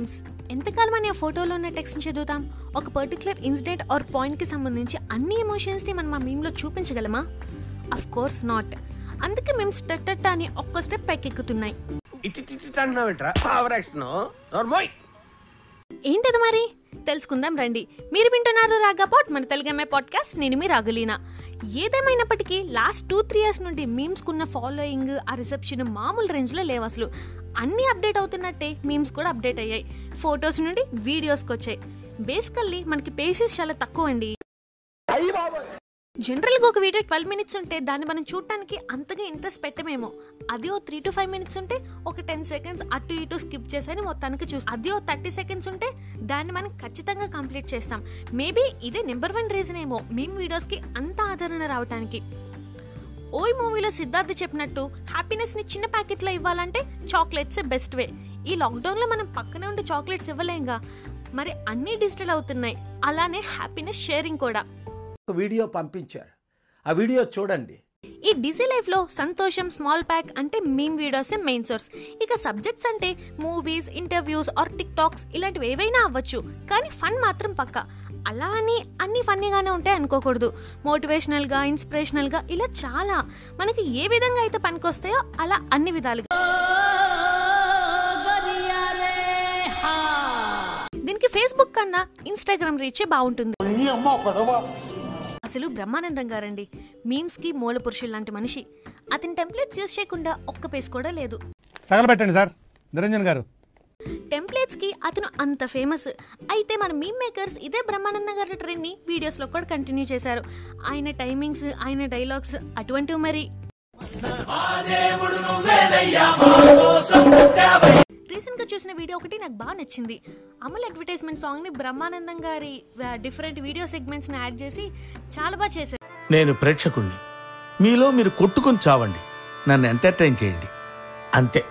Memes ఎంతకాలం అని ఆ ఫోటోలో ఉన్న టెక్స్ట్ని చదువుతాం? ఒక పర్టికులర్ ఇన్సిడెంట్ ఆర్ పాయింట్కి సంబంధించి అన్ని ఎమోషన్స్ని మనం ఆ మీమ్లో చూపించగలమా? అఫ్ కోర్స్ నాట్ అందుకే మేము స్టట్ అని ఒక్క స్టెప్ పైకెక్కుతున్నాయి. ఏంటది మరి? తెలుసుకుందాం రండి. మీరు వింటున్నారు రాగాపాట్ మన తెలుగమ్మే పాడ్కాస్ట్ నేను మీ రాగులీనా. ఏదేమైనప్పటికీ లాస్ట్ టూ త్రీ ఇయర్స్ నుండి మీమ్స్కున్న ఫాలోయింగ్ ఆ రిసెప్షన్ మామూలు రేంజ్లో లేవు అసలు. అన్నీ అప్డేట్ అవుతున్నట్టే మీమ్స్ కూడా అప్డేట్ అయ్యాయి. ఫొటోస్ నుండి వీడియోస్కి వచ్చాయి బేసికల్లీ మనకి పేసెస్ చాలా తక్కువ అండి జనరల్గా ఒక వీడియో ట్వెల్వ్ మినిట్స్ ఉంటే దాన్ని మనం చూడటానికి అంతగా ఇంట్రెస్ట్ పెట్టమేమో. అది ఓ త్రీ టు ఫైవ్ మినిట్స్ ఉంటే ఒక టెన్ సెకండ్స్ అటు ఇటు స్కిప్ చేసని మొత్తానికి చూస్తాం. అది ఓ థర్టీ సెకండ్స్ ఉంటే దాన్ని మనం ఖచ్చితంగా కంప్లీట్ చేస్తాం. మేబీ ఇదే నెంబర్ వన్ రీజన్ ఏమో మేము వీడియోస్కి అంత ఆదరణ రావడానికి ఓయ్ మూవీలో సిద్ధార్థ్ చెప్పినట్టు హ్యాపీనెస్ని చిన్న ప్యాకెట్లో ఇవ్వాలంటే చాక్లెట్స్ బెస్ట్ వే ఈ లాక్డౌన్లో మనం పక్కనే ఉండి చాక్లెట్స్ ఇవ్వలేంగా? మరి అన్నీ డిజిటల్ అవుతున్నాయి. అలానే హ్యాపీనెస్ షేరింగ్ కూడా. వీడియో పంపించారు ఆ వీడియో చూడండి. ఈ డిజీ లైఫ్లో సంతోషం స్మాల్ ప్యాక్ అంటే మీమ్ వీడియోసే మెయిన్ సోర్స్. ఇక సబ్జెక్ట్స్ అంటే movies interviews or TikToks ఇలాంటివి ఏవైనా అవ్వచ్చు. కానీ ఫన్ మాత్రం పక్క. అలా అని అన్ని ఫన్నీగానే ఉంటాయి అనుకోకూడదు. మోటివేషనల్గా ఇన్స్పిరేషనల్గా ఇలా చాలా. మనకి ఏ విధంగా అయితే పనికొస్తాయో అలా అన్ని విధాలుగా. దీనికి ఫేస్బుక్ కన్నా ఇన్స్టాగ్రామ్ రీచే బాగుంటుంది. అసలు బ్రహ్మానందం గారండి. మీమ్స్కి మూల పురుషులు లాంటి మనిషి. అతని టెంప్లెట్స్ యూజ్ చేయకుండా ఒక్క పేస్ కూడా లేదు. తగలబెట్టండి సార్. నిరంజన్ గారు. టెంప్లెట్స్కి అతను అంత ఫేమస్. అయితే మన మీమ్ మేకర్స్ ఇదే బ్రహ్మానందం గారి ట్రెండ్ని వీడియోస్లో కూడా కంటిన్యూ చేశారు. ఆయన టైమింగ్స్ ఆయన డైలాగ్స్ అటువంటివి మరి. రీసెంట్గా చూసిన వీడియో ఒకటి నాకు బాగా నచ్చింది. అమల్ అడ్వర్టైజ్మెంట్ సాంగ్ని బ్రహ్మానందం గారి డిఫరెంట్ వీడియో సెగ్మెంట్స్ని యాడ్ చేసి చాలా బాగా చేశారు. నేను ప్రేక్షకుణ్ణి. మీలో మీరు కొట్టుకొని చావండి. నన్ను ఎంటర్టైన్ చేయండి. అంతే.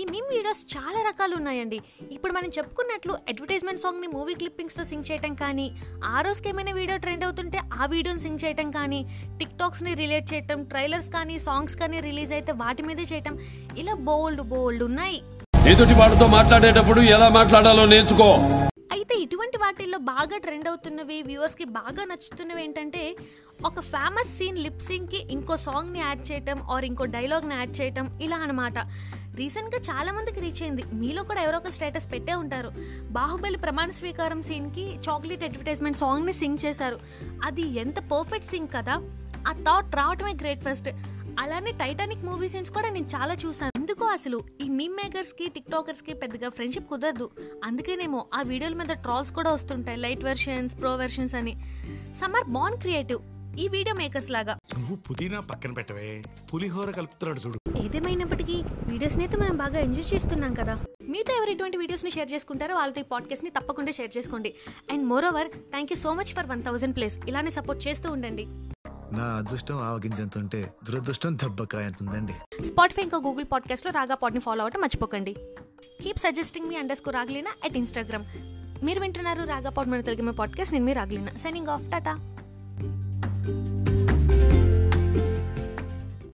ఈ మీమ్ వీడియోస్ చాలా రకాలు ఉన్నాయండి. ఇప్పుడు మనం చెప్పుకున్నట్లు అడ్వర్టైజ్మెంట్ సాంగ్ని మూవీ క్లిప్పింగ్స్తో సింగ్ చేయటం కానీ ఆ రోజుకి ఏమైనా వీడియో ట్రెండ్ అవుతుంటే ఆ వీడియోని సింగ్ చేయటం కానీ టిక్ టాక్స్ని రిలేట్ చేయటం ట్రైలర్స్ కానీ సాంగ్స్ కానీ రిలీజ్ అయితే వాటి మీదే చేయటం ఇలా బోల్డ్ బోల్డ్ ఉన్నాయి. ఎదుటి వాడితో మాట్లాడేటప్పుడు ఎలా మాట్లాడాలో నేర్చుకో. అయితే ఇటువంటి వాటిల్లో బాగా ట్రెండ్ అవుతున్నవి వ్యూవర్స్కి బాగా నచ్చుతున్నవి ఏంటంటే ఒక ఫేమస్ సీన్ లిప్ సింగ్కి ఇంకో సాంగ్ని యాడ్ చేయటం ఆర్ ఇంకో డైలాగ్ని యాడ్ చేయటం ఇలా అనమాట రీసెంట్గా చాలా మందికి రీచ్ అయింది. మీలో కూడా ఎవరో ఒక స్టేటస్ పెట్టే ఉంటారు. బాహుబలి ప్రమాణ స్వీకారం సీన్కి చాక్లెట్ అడ్వర్టైజ్మెంట్ సాంగ్ని సింగ్ చేశారు. అది ఎంత పర్ఫెక్ట్ సింగ్ కదా. ఆ థాట్ రావటమే గ్రేట్ ఫస్ట్ అలానే టైటానిక్ మూవీ సీన్స్ కూడా నేను చాలా చూసాను ఎందుకో అసలు ఈ మీమ్ మేకర్స్కి టిక్ టాకర్స్కి పెద్దగా ఫ్రెండ్షిప్ కుదరదు. అందుకేనేమో ఆ వీడియోల మీద ట్రాల్స్ కూడా వస్తుంటాయి లైట్ వెర్షన్స్ ప్రో వెర్షన్స్ అని. సమ్మర్ బాన్ క్రియేటివ్ ఈ వీడియో మేకర్స్ లాగా. నువ్వు పుదీనా పక్కన పెట్టవే. పులిహోర కలుపుతున్నాడు చూడు. ఏదేమైనప్పటికీ వీడియోస్ అయితే మనం బాగా ఎంజాయ్ చేస్తున్నాం కదా. మీతో ఎవరు ఇటువంటి వీడియోస్ని షేర్ చేసుకుంటారో వాళ్ళతో ఈ పాడ్కాస్ట్ని తప్పకుండా షేర్ చేసుకోండి. And moreover thank you so much for one thousand plays ఇలానే సపోర్ట్ చేస్తూ ఉండండి. నా అదృష్టం ఆవగింజంత ఉంటే దురదృష్టం దెబ్బకాయ ఎంత ఉందండి స్పాటిఫై ఇంకా గూగుల్ పాడ్కాస్ట్లో రాగా పాడ్ని ఫాలో అవ్వటం మర్చిపోకండి. కీప్ సజెస్టింగ్ మీ అండర్ స్కోర్ రాగలేనా అట్ ఇన్స్టాగ్రామ్ మీరు వింటున్నారు రాగా పాడ్ మన తెలుగు పాడ్కాస్ట్ నేను మీరు రాగలేనా. Signing off Tata